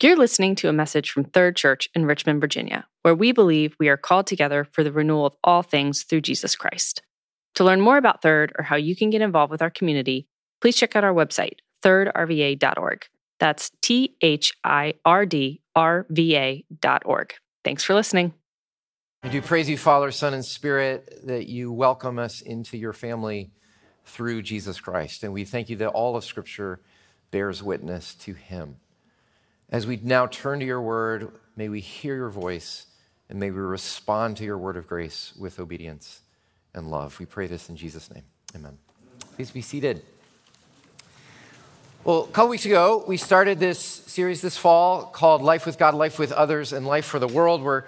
You're listening to a message from Third Church in Richmond, Virginia, where we believe we are called together for the renewal of all things through Jesus Christ. To learn more about Third or how you can get involved with our community, please check out our website, thirdrva.org. That's T H I R D R V A.org. Thanks for listening. We do praise you, Father, Son, and Spirit, that you welcome us into your family through Jesus Christ. And we thank you that all of Scripture bears witness to him. As we now turn to your word, may we hear your voice and may we respond to your word of grace with obedience and love. We pray this in Jesus' name. Amen. Please be seated. Well, a couple weeks ago, we started this series this fall called Life with God, Life with Others, and Life for the World, where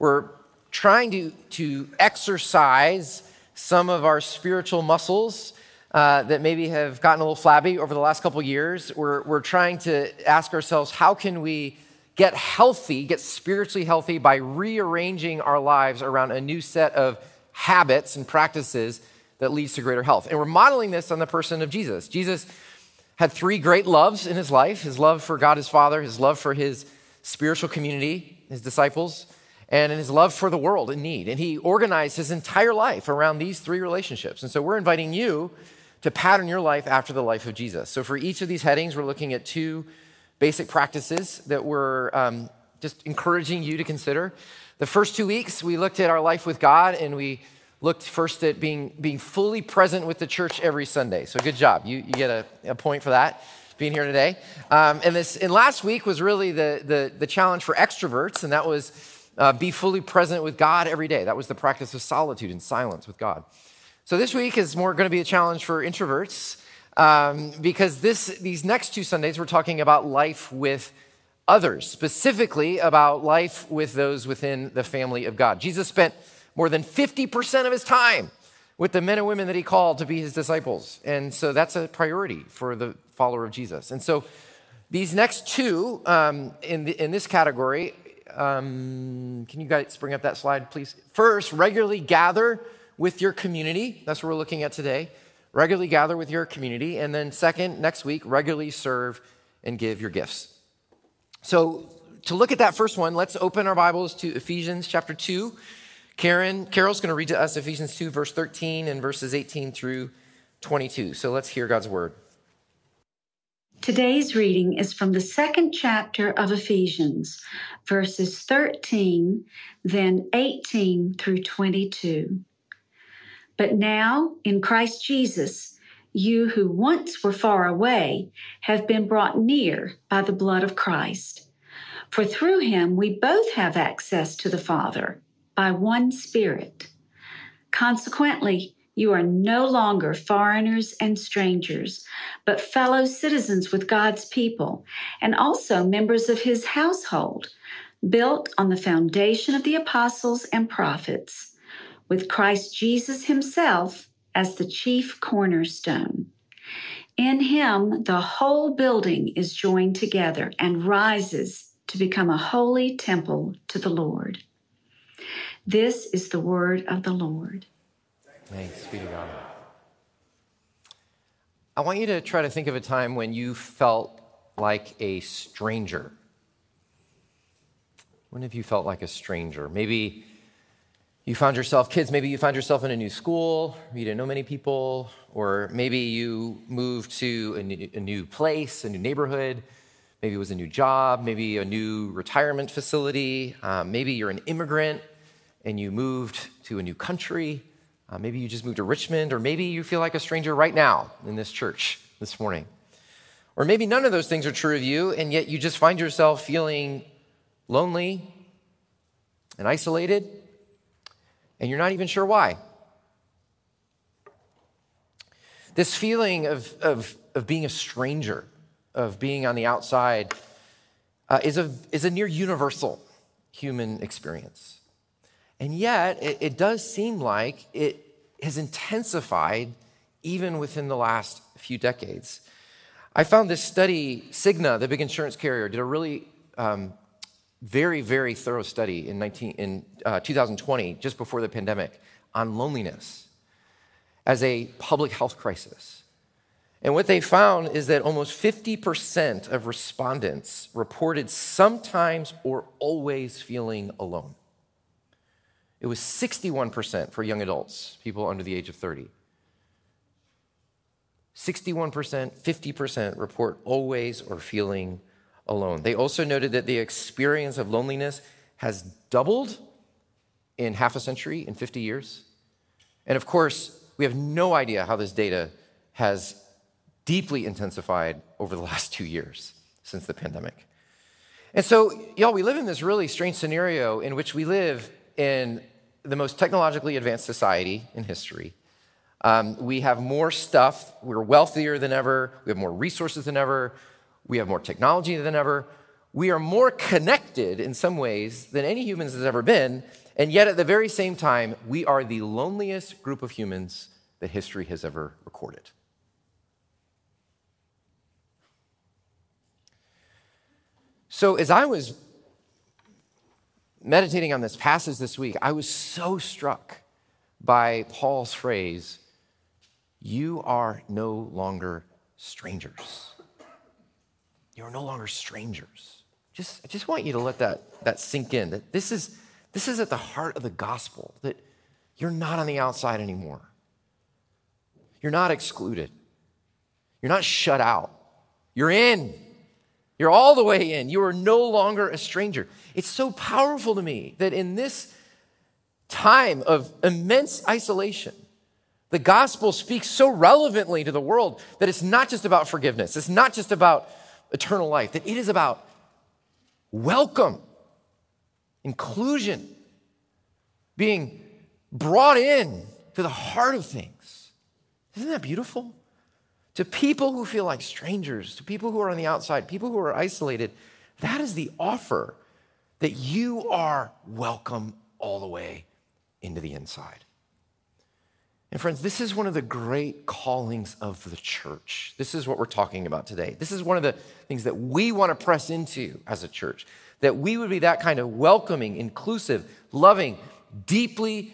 we're trying to, to exercise some of our spiritual muscles uh, that maybe have gotten a little flabby over the last couple years. We're, we're trying to ask ourselves how can we get healthy, get spiritually healthy by rearranging our lives around a new set of habits and practices that leads to greater health. And we're modeling this on the person of Jesus. Jesus had three great loves in his life his love for God his Father, his love for his spiritual community, his disciples, and in his love for the world in need. And he organized his entire life around these three relationships. And so we're inviting you to pattern your life after the life of Jesus. So, for each of these headings, we're looking at two basic practices that we're um, just encouraging you to consider. The first two weeks, we looked at our life with God and we looked first at being, being fully present with the church every Sunday. So, good job. You, you get a, a point for that. Being here today, um, and this and last week was really the, the the challenge for extroverts, and that was uh, be fully present with God every day. That was the practice of solitude and silence with God. So this week is more going to be a challenge for introverts um, because this, these next two Sundays we're talking about life with others, specifically about life with those within the family of God. Jesus spent more than 50% of his time with the men and women that he called to be his disciples. And so that's a priority for the follower of Jesus. And so these next two um, in, the, in this category, um, can you guys bring up that slide, please? First, regularly gather with your community. That's what we're looking at today. Regularly gather with your community. And then, second, next week, regularly serve and give your gifts. So, to look at that first one, let's open our Bibles to Ephesians chapter 2. Karen, Carol's going to read to us Ephesians 2, verse 13 and verses 18 through 22. So let's hear God's word. Today's reading is from the second chapter of Ephesians, verses 13, then 18 through 22. But now, in Christ Jesus, you who once were far away have been brought near by the blood of Christ. For through him we both have access to the Father by one Spirit. Consequently, you are no longer foreigners and strangers, but fellow citizens with God's people, and also members of his household, built on the foundation of the apostles and prophets with Christ Jesus himself as the chief cornerstone. In him, the whole building is joined together and rises to become a holy temple to the Lord. This is the word of the Lord. Thanks be to God. I want you to try to think of a time when you felt like a stranger. When have you felt like a stranger? Maybe you found yourself, kids, maybe you found yourself in a new school, you didn't know many people, or maybe you moved to a new, place, a new neighborhood, maybe it was a new job, maybe a new retirement facility, um, maybe you're an immigrant and you moved to a new country, uh, maybe you just moved to Richmond, or maybe you feel like a stranger right now in this church this morning. Or maybe none of those things are true of you, and yet you just find yourself feeling lonely and isolated and you're not even sure why. This feeling of, of, of being a stranger, of being on the outside, uh, is, a, is a near universal human experience. And yet, it, it does seem like it has intensified even within the last few decades. I found this study, Cigna, the big insurance carrier, did a really um, very, very thorough study in, 19, in uh, 2020, just before the pandemic, on loneliness as a public health crisis. And what they found is that almost 50% of respondents reported sometimes or always feeling alone. It was 61% for young adults, people under the age of 30. 61%, 50% report always or feeling alone. They also noted that the experience of loneliness has doubled in half a century, in 50 years. And of course, we have no idea how this data has deeply intensified over the last two years since the pandemic. And so, y'all, we live in this really strange scenario in which we live in the most technologically advanced society in history. Um, we have more stuff. We're wealthier than ever. We have more resources than ever. We have more technology than ever. We are more connected in some ways than any humans has ever been. And yet, at the very same time, we are the loneliest group of humans that history has ever recorded. So, as I was meditating on this passage this week, I was so struck by Paul's phrase, You are no longer strangers. You are no longer strangers. Just, I just want you to let that, that sink in. That this is, this is at the heart of the gospel, that you're not on the outside anymore. You're not excluded. You're not shut out. You're in. You're all the way in. You are no longer a stranger. It's so powerful to me that in this time of immense isolation, the gospel speaks so relevantly to the world that it's not just about forgiveness, it's not just about eternal life, that it is about welcome, inclusion, being brought in to the heart of things. Isn't that beautiful? To people who feel like strangers, to people who are on the outside, people who are isolated, that is the offer that you are welcome all the way into the inside. And friends, this is one of the great callings of the church. This is what we're talking about today. This is one of the things that we want to press into as a church that we would be that kind of welcoming, inclusive, loving, deeply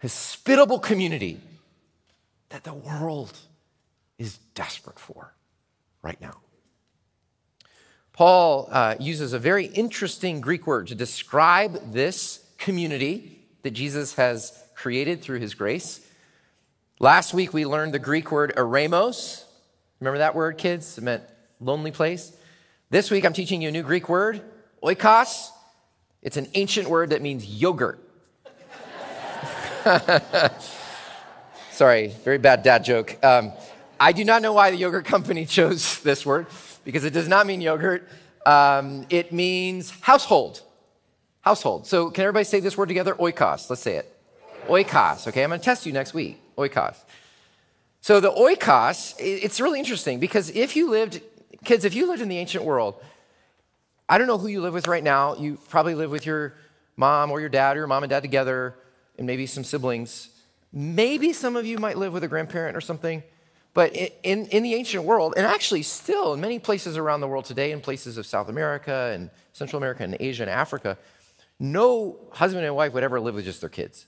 hospitable community that the world is desperate for right now. Paul uh, uses a very interesting Greek word to describe this community that Jesus has created through his grace. Last week we learned the Greek word eremos. Remember that word, kids? It meant lonely place. This week I'm teaching you a new Greek word, oikos. It's an ancient word that means yogurt. Sorry, very bad dad joke. Um, I do not know why the yogurt company chose this word because it does not mean yogurt. Um, it means household. Household. So can everybody say this word together? Oikos. Let's say it. Oikos. Okay, I'm going to test you next week. Oikos. So the oikos, it's really interesting because if you lived, kids, if you lived in the ancient world, I don't know who you live with right now. You probably live with your mom or your dad or your mom and dad together and maybe some siblings. Maybe some of you might live with a grandparent or something. But in, in the ancient world, and actually still in many places around the world today, in places of South America and Central America and Asia and Africa, no husband and wife would ever live with just their kids.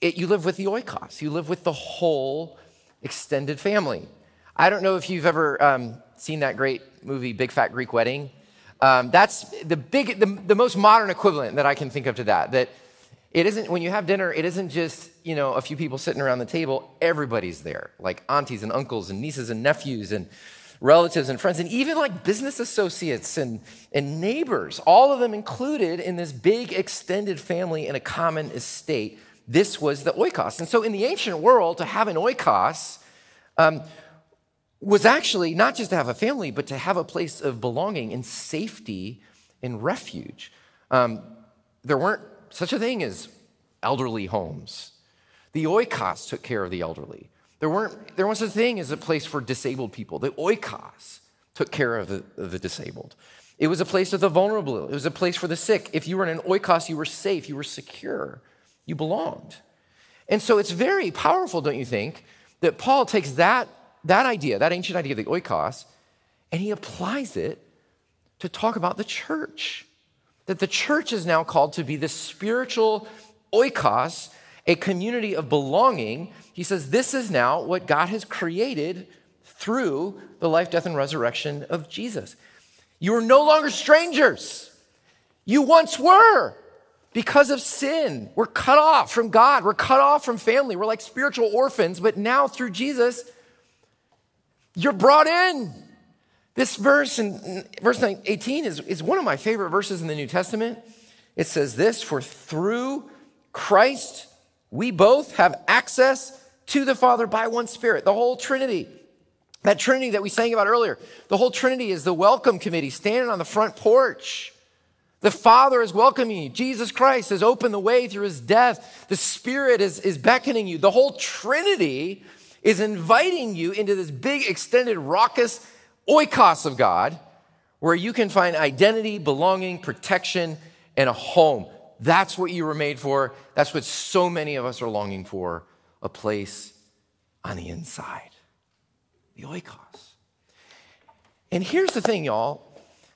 It, you live with the oikos, you live with the whole extended family. I don't know if you've ever um, seen that great movie, Big Fat Greek Wedding. Um, that's the, big, the, the most modern equivalent that I can think of to that. That it isn't, when you have dinner, it isn't just, you know, a few people sitting around the table. Everybody's there, like aunties and uncles and nieces and nephews and relatives and friends, and even like business associates and, and neighbors, all of them included in this big extended family in a common estate. This was the oikos. And so in the ancient world, to have an oikos um, was actually not just to have a family, but to have a place of belonging and safety and refuge. Um, there weren't such a thing as elderly homes. The oikos took care of the elderly. There, weren't, there wasn't a thing as a place for disabled people. The oikos took care of the, of the disabled. It was a place of the vulnerable. It was a place for the sick. If you were in an oikos, you were safe, you were secure, you belonged. And so it's very powerful, don't you think, that Paul takes that, that idea, that ancient idea of the oikos, and he applies it to talk about the church that the church is now called to be the spiritual oikos, a community of belonging. He says this is now what God has created through the life, death, and resurrection of Jesus. You are no longer strangers. You once were because of sin. We're cut off from God. We're cut off from family. We're like spiritual orphans, but now through Jesus, you're brought in. This verse in verse 18 is, is one of my favorite verses in the New Testament. It says this For through Christ, we both have access to the Father by one Spirit, the whole Trinity. That Trinity that we sang about earlier, the whole Trinity is the welcome committee standing on the front porch. The Father is welcoming you. Jesus Christ has opened the way through his death. The Spirit is, is beckoning you. The whole Trinity is inviting you into this big, extended, raucous oikos of God where you can find identity, belonging, protection, and a home. That's what you were made for. That's what so many of us are longing for a place on the inside. The oikos. And here's the thing, y'all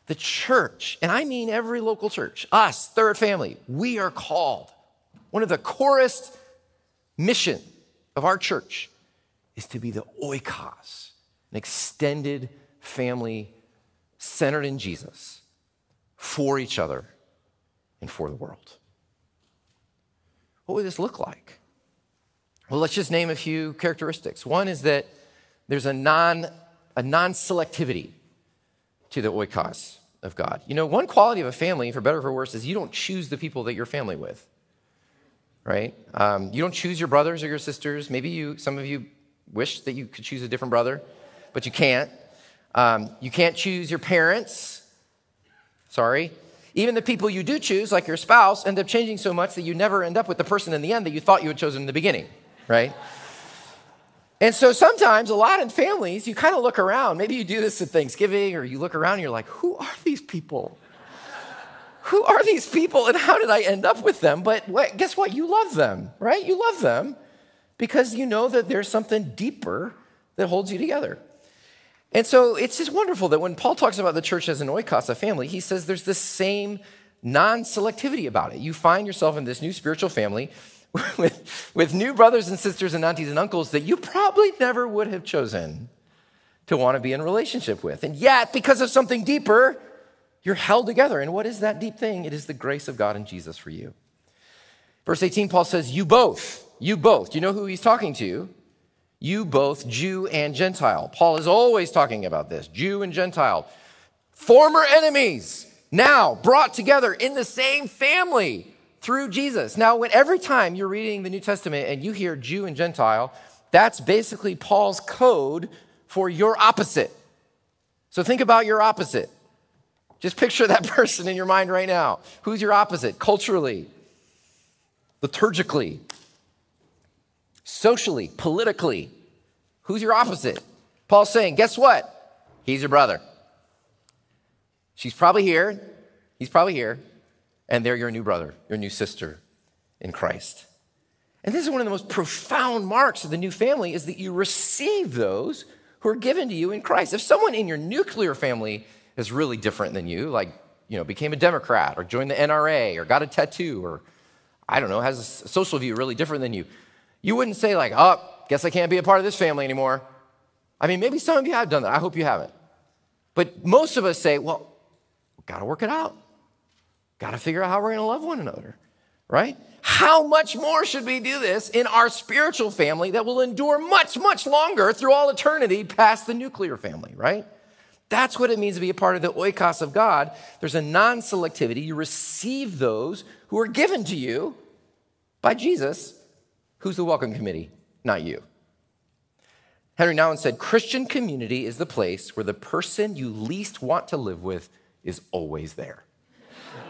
the church, and I mean every local church, us, third family, we are called. One of the chorest mission of our church is to be the oikos, an extended family centered in Jesus for each other and for the world. What would this look like? Well, let's just name a few characteristics. One is that there's a non a non-selectivity to the oikos of God. You know, one quality of a family, for better or for worse, is you don't choose the people that you're family with. Right? Um, you don't choose your brothers or your sisters. Maybe you, some of you wish that you could choose a different brother, but you can't. Um, you can't choose your parents. Sorry. Even the people you do choose, like your spouse, end up changing so much that you never end up with the person in the end that you thought you had chosen in the beginning, right? And so sometimes, a lot in families, you kind of look around. Maybe you do this at Thanksgiving, or you look around and you're like, who are these people? Who are these people, and how did I end up with them? But guess what? You love them, right? You love them because you know that there's something deeper that holds you together. And so it's just wonderful that when Paul talks about the church as an oikos, a family, he says there's this same non selectivity about it. You find yourself in this new spiritual family with, with new brothers and sisters and aunties and uncles that you probably never would have chosen to want to be in relationship with. And yet, because of something deeper, you're held together. And what is that deep thing? It is the grace of God and Jesus for you. Verse 18, Paul says, You both, you both. Do you know who he's talking to? You both, Jew and Gentile. Paul is always talking about this Jew and Gentile. Former enemies, now brought together in the same family through Jesus. Now, when every time you're reading the New Testament and you hear Jew and Gentile, that's basically Paul's code for your opposite. So think about your opposite. Just picture that person in your mind right now. Who's your opposite? Culturally, liturgically, socially, politically. Who's your opposite? Paul's saying, guess what? He's your brother. She's probably here. He's probably here and they're your new brother, your new sister in Christ. And this is one of the most profound marks of the new family is that you receive those who are given to you in Christ. If someone in your nuclear family is really different than you, like, you know, became a Democrat or joined the NRA or got a tattoo or I don't know, has a social view really different than you, you wouldn't say like, "Oh, guess I can't be a part of this family anymore." I mean, maybe some of you have done that. I hope you haven't. But most of us say, "Well, we've got to work it out." Got to figure out how we're going to love one another, right? How much more should we do this in our spiritual family that will endure much, much longer through all eternity past the nuclear family, right? That's what it means to be a part of the oikos of God. There's a non selectivity. You receive those who are given to you by Jesus, who's the welcome committee, not you. Henri Nouwen said Christian community is the place where the person you least want to live with is always there.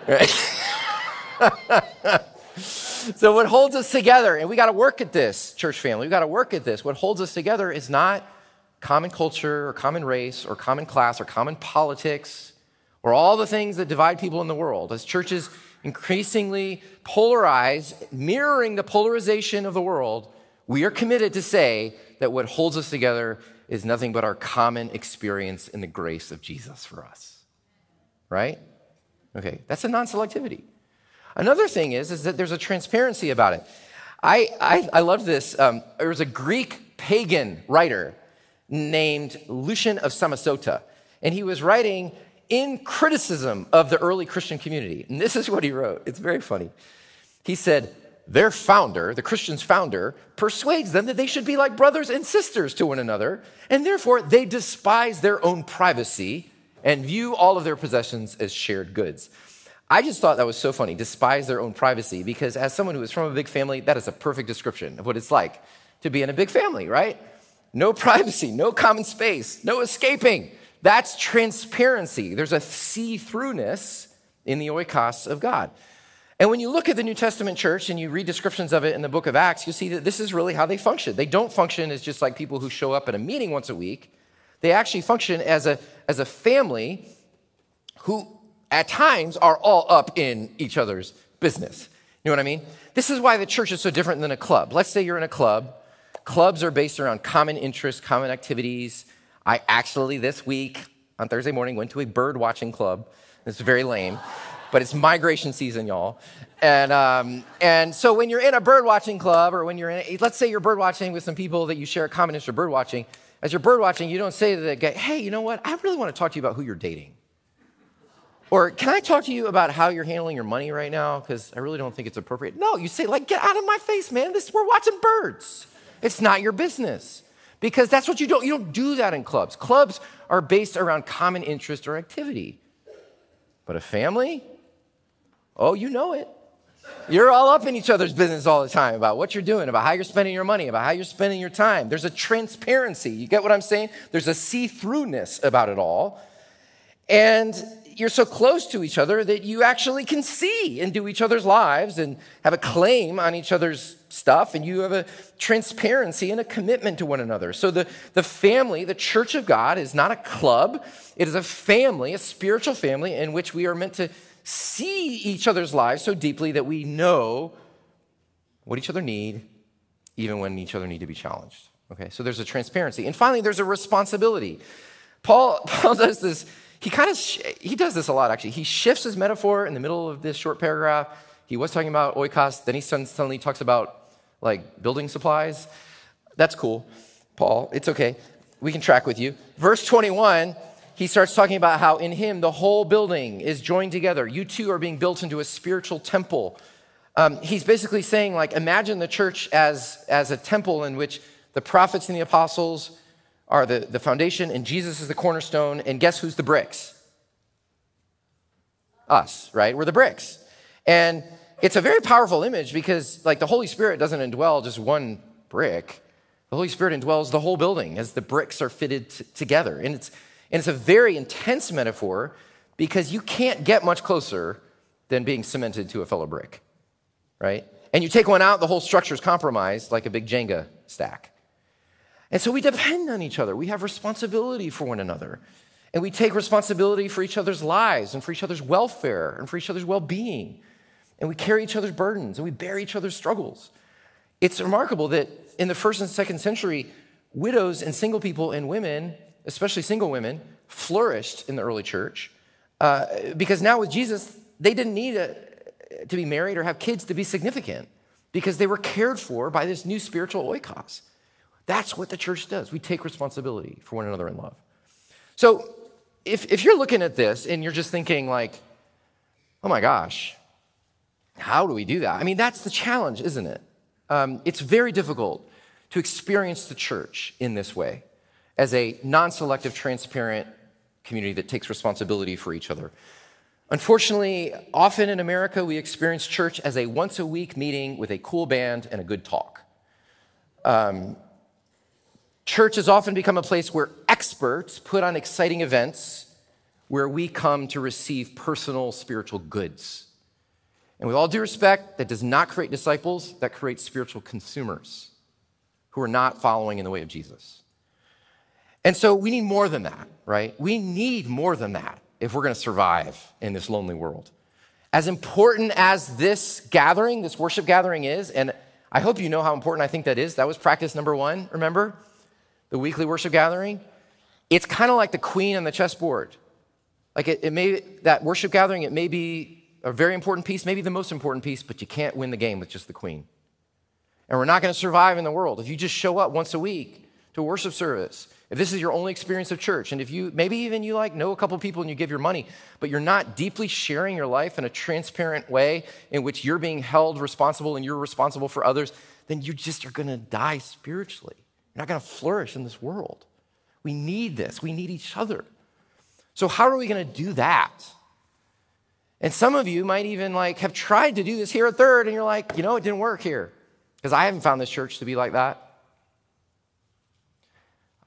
Right? so, what holds us together, and we got to work at this, church family, we got to work at this. What holds us together is not common culture or common race or common class or common politics or all the things that divide people in the world. As churches increasingly polarize, mirroring the polarization of the world, we are committed to say that what holds us together is nothing but our common experience in the grace of Jesus for us. Right? Okay, that's a non selectivity. Another thing is, is that there's a transparency about it. I, I, I love this. Um, there was a Greek pagan writer named Lucian of Samosata. And he was writing in criticism of the early Christian community. And this is what he wrote. It's very funny. He said, Their founder, the Christian's founder, persuades them that they should be like brothers and sisters to one another, and therefore they despise their own privacy and view all of their possessions as shared goods. I just thought that was so funny, despise their own privacy, because as someone who is from a big family, that is a perfect description of what it's like to be in a big family, right? No privacy, no common space, no escaping. That's transparency. There's a see throughness in the oikos of God. And when you look at the New Testament church and you read descriptions of it in the book of Acts, you see that this is really how they function. They don't function as just like people who show up at a meeting once a week. They actually function as a, as a family who at times are all up in each other's business. You know what I mean? This is why the church is so different than a club. Let's say you're in a club. Clubs are based around common interests, common activities. I actually, this week, on Thursday morning, went to a bird watching club. It's very lame, but it's migration season, y'all. And, um, and so when you're in a bird watching club, or when you're in, a, let's say you're bird watching with some people that you share a common interest of bird watching, as you're bird watching, you don't say to the guy, hey, you know what? I really want to talk to you about who you're dating. Or can I talk to you about how you're handling your money right now? Because I really don't think it's appropriate. No, you say, like, get out of my face, man. This we're watching birds. It's not your business. Because that's what you don't. You don't do that in clubs. Clubs are based around common interest or activity. But a family? Oh, you know it. You're all up in each other's business all the time about what you're doing, about how you're spending your money, about how you're spending your time. There's a transparency. You get what I'm saying? There's a see throughness about it all. And you're so close to each other that you actually can see into each other's lives and have a claim on each other's stuff, and you have a transparency and a commitment to one another. So the, the family, the church of God, is not a club, it is a family, a spiritual family in which we are meant to see each other's lives so deeply that we know what each other need, even when each other need to be challenged. Okay, so there's a transparency. And finally, there's a responsibility. Paul, Paul does this he kind of he does this a lot actually. He shifts his metaphor in the middle of this short paragraph. He was talking about oikos, then he suddenly talks about like building supplies. That's cool, Paul. It's okay. We can track with you. Verse 21, he starts talking about how in him the whole building is joined together. You two are being built into a spiritual temple. Um, he's basically saying, like, imagine the church as, as a temple in which the prophets and the apostles are the, the foundation, and Jesus is the cornerstone. And guess who's the bricks? Us, right? We're the bricks. And it's a very powerful image because, like, the Holy Spirit doesn't indwell just one brick. The Holy Spirit indwells the whole building as the bricks are fitted t- together. And it's, and it's a very intense metaphor because you can't get much closer than being cemented to a fellow brick, right? And you take one out, the whole structure is compromised like a big Jenga stack. And so we depend on each other. We have responsibility for one another. And we take responsibility for each other's lives and for each other's welfare and for each other's well being. And we carry each other's burdens and we bear each other's struggles. It's remarkable that in the first and second century, widows and single people and women, especially single women, flourished in the early church uh, because now with Jesus, they didn't need a, to be married or have kids to be significant because they were cared for by this new spiritual oikos. That's what the church does. We take responsibility for one another in love. So if, if you're looking at this and you're just thinking, like, oh my gosh, how do we do that? I mean, that's the challenge, isn't it? Um, it's very difficult to experience the church in this way as a non selective, transparent community that takes responsibility for each other. Unfortunately, often in America, we experience church as a once a week meeting with a cool band and a good talk. Um, Church has often become a place where experts put on exciting events where we come to receive personal spiritual goods. And with all due respect, that does not create disciples, that creates spiritual consumers who are not following in the way of Jesus. And so we need more than that, right? We need more than that if we're going to survive in this lonely world. As important as this gathering, this worship gathering is, and I hope you know how important I think that is. That was practice number one, remember? the weekly worship gathering, it's kind of like the queen on the chessboard. Like it, it may, that worship gathering, it may be a very important piece, maybe the most important piece, but you can't win the game with just the queen. And we're not going to survive in the world. If you just show up once a week to worship service, if this is your only experience of church, and if you maybe even you like know a couple people and you give your money, but you're not deeply sharing your life in a transparent way in which you're being held responsible and you're responsible for others, then you just are going to die spiritually. You're not going to flourish in this world. We need this. We need each other. So how are we going to do that? And some of you might even like have tried to do this here at Third, and you're like, you know, it didn't work here because I haven't found this church to be like that.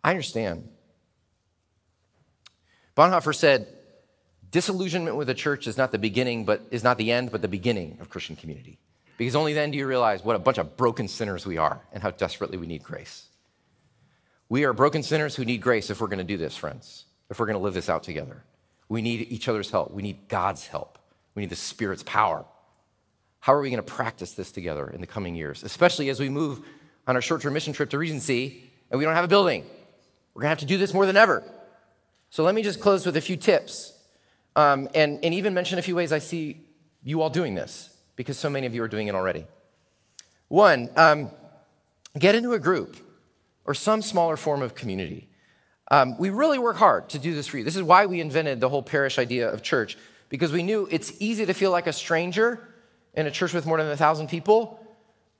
I understand. Bonhoeffer said, disillusionment with the church is not the beginning, but is not the end, but the beginning of Christian community. Because only then do you realize what a bunch of broken sinners we are and how desperately we need grace. We are broken sinners who need grace if we're going to do this, friends, if we're going to live this out together. We need each other's help. We need God's help. We need the Spirit's power. How are we going to practice this together in the coming years, especially as we move on our short term mission trip to Regency and we don't have a building? We're going to have to do this more than ever. So let me just close with a few tips um, and, and even mention a few ways I see you all doing this because so many of you are doing it already. One, um, get into a group or some smaller form of community. Um, we really work hard to do this for you. This is why we invented the whole parish idea of church, because we knew it's easy to feel like a stranger in a church with more than a thousand people,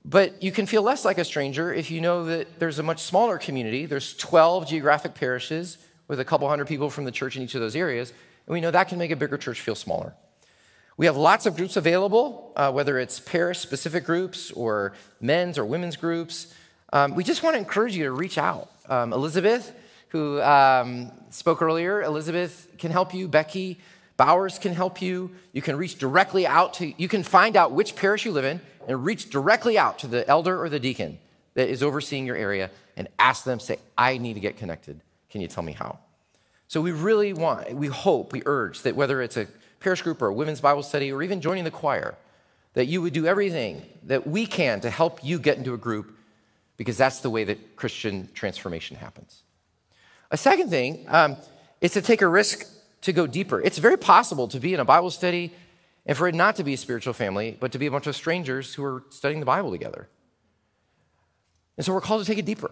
but you can feel less like a stranger if you know that there's a much smaller community. There's 12 geographic parishes with a couple hundred people from the church in each of those areas, and we know that can make a bigger church feel smaller. We have lots of groups available, uh, whether it's parish specific groups or men's or women's groups. Um, we just want to encourage you to reach out. Um, Elizabeth, who um, spoke earlier, Elizabeth can help you. Becky Bowers can help you. You can reach directly out to, you can find out which parish you live in and reach directly out to the elder or the deacon that is overseeing your area and ask them, say, I need to get connected. Can you tell me how? So we really want, we hope, we urge that whether it's a parish group or a women's Bible study or even joining the choir, that you would do everything that we can to help you get into a group because that's the way that Christian transformation happens. A second thing um, is to take a risk to go deeper. It's very possible to be in a Bible study and for it not to be a spiritual family, but to be a bunch of strangers who are studying the Bible together. And so we're called to take it deeper,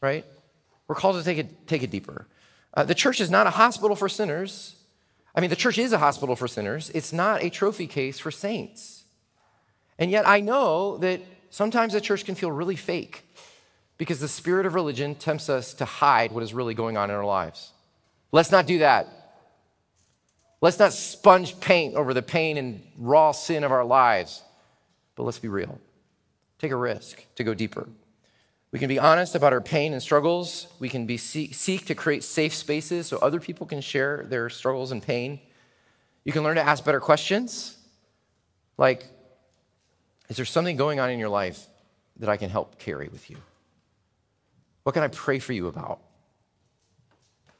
right? We're called to take it, take it deeper. Uh, the church is not a hospital for sinners. I mean, the church is a hospital for sinners. It's not a trophy case for saints. And yet I know that sometimes the church can feel really fake because the spirit of religion tempts us to hide what is really going on in our lives. Let's not do that. Let's not sponge paint over the pain and raw sin of our lives, but let's be real. Take a risk to go deeper. We can be honest about our pain and struggles. We can be seek to create safe spaces so other people can share their struggles and pain. You can learn to ask better questions, like, is there something going on in your life that I can help carry with you? What can I pray for you about?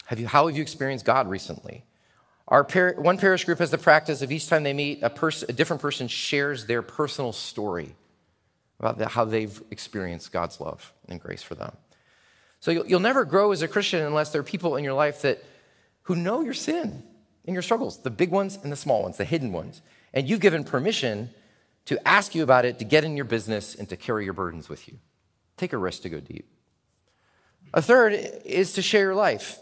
Have you, how have you experienced God recently? Our par- one parish group has the practice of each time they meet, a, pers- a different person shares their personal story about the, how they've experienced God's love and grace for them. So you'll, you'll never grow as a Christian unless there are people in your life that who know your sin and your struggles, the big ones and the small ones, the hidden ones. And you've given permission to ask you about it, to get in your business, and to carry your burdens with you. Take a risk to go deep. A third is to share your life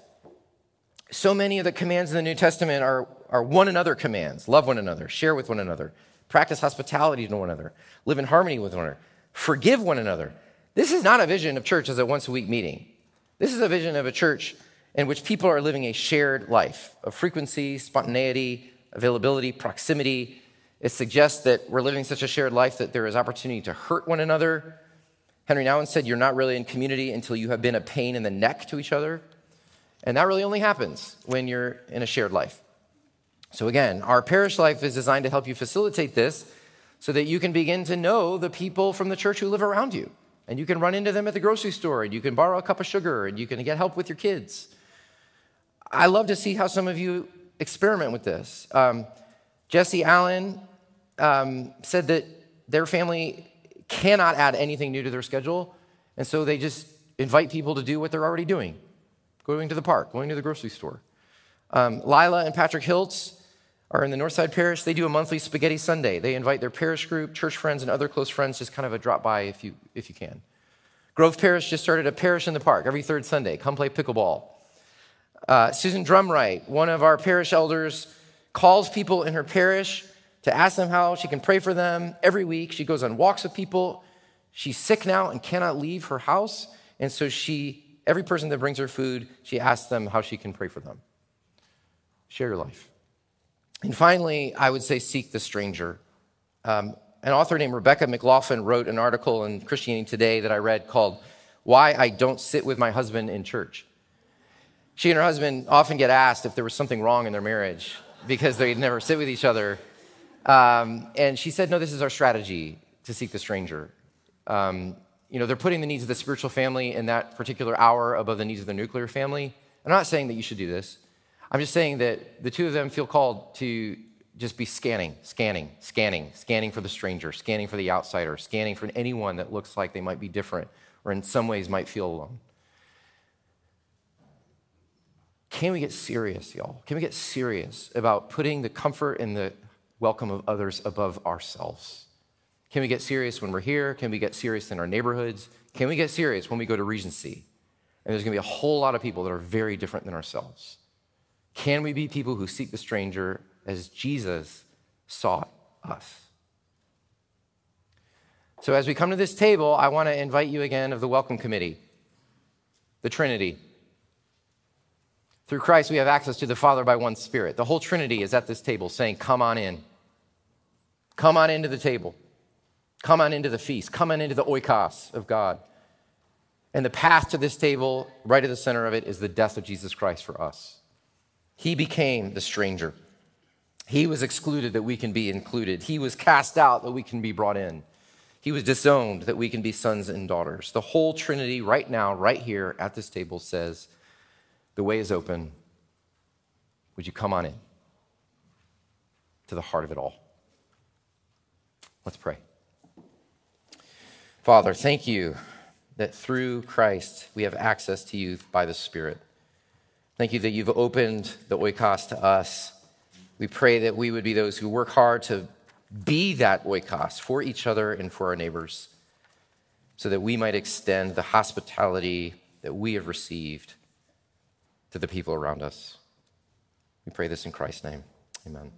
so many of the commands in the New Testament are, are one another commands love one another, share with one another, practice hospitality to one another, live in harmony with one another, forgive one another. This is not a vision of church as a once a week meeting. This is a vision of a church in which people are living a shared life of frequency, spontaneity, availability, proximity. It suggests that we're living such a shared life that there is opportunity to hurt one another. Henri Nouwen said, You're not really in community until you have been a pain in the neck to each other. And that really only happens when you're in a shared life. So, again, our parish life is designed to help you facilitate this so that you can begin to know the people from the church who live around you. And you can run into them at the grocery store, and you can borrow a cup of sugar, and you can get help with your kids. I love to see how some of you experiment with this. Um, Jesse Allen um, said that their family cannot add anything new to their schedule, and so they just invite people to do what they're already doing going to the park, going to the grocery store. Um, Lila and Patrick Hiltz are in the Northside Parish. They do a monthly spaghetti Sunday. They invite their parish group, church friends, and other close friends, just kind of a drop by if you, if you can. Grove Parish just started a parish in the park every third Sunday. Come play pickleball. Uh, Susan Drumright, one of our parish elders, calls people in her parish to ask them how she can pray for them every week. She goes on walks with people. She's sick now and cannot leave her house. And so she, every person that brings her food, she asks them how she can pray for them. Share your life. And finally, I would say seek the stranger. Um, an author named Rebecca McLaughlin wrote an article in Christianity Today that I read called Why I Don't Sit with My Husband in Church. She and her husband often get asked if there was something wrong in their marriage because they'd never sit with each other. Um, and she said, No, this is our strategy to seek the stranger. Um, you know, they're putting the needs of the spiritual family in that particular hour above the needs of the nuclear family. I'm not saying that you should do this. I'm just saying that the two of them feel called to just be scanning, scanning, scanning, scanning for the stranger, scanning for the outsider, scanning for anyone that looks like they might be different or in some ways might feel alone. Can we get serious, y'all? Can we get serious about putting the comfort and the welcome of others above ourselves? Can we get serious when we're here? Can we get serious in our neighborhoods? Can we get serious when we go to Regency? And there's going to be a whole lot of people that are very different than ourselves. Can we be people who seek the stranger as Jesus sought us? So, as we come to this table, I want to invite you again of the Welcome Committee, the Trinity. Through Christ, we have access to the Father by one Spirit. The whole Trinity is at this table saying, Come on in. Come on into the table. Come on into the feast. Come on into the oikos of God. And the path to this table, right at the center of it, is the death of Jesus Christ for us. He became the stranger. He was excluded that we can be included. He was cast out that we can be brought in. He was disowned that we can be sons and daughters. The whole Trinity, right now, right here at this table, says, The way is open. Would you come on in to the heart of it all? Let's pray. Father, thank you that through Christ we have access to you by the Spirit. Thank you that you've opened the oikos to us. We pray that we would be those who work hard to be that oikos for each other and for our neighbors, so that we might extend the hospitality that we have received to the people around us. We pray this in Christ's name. Amen.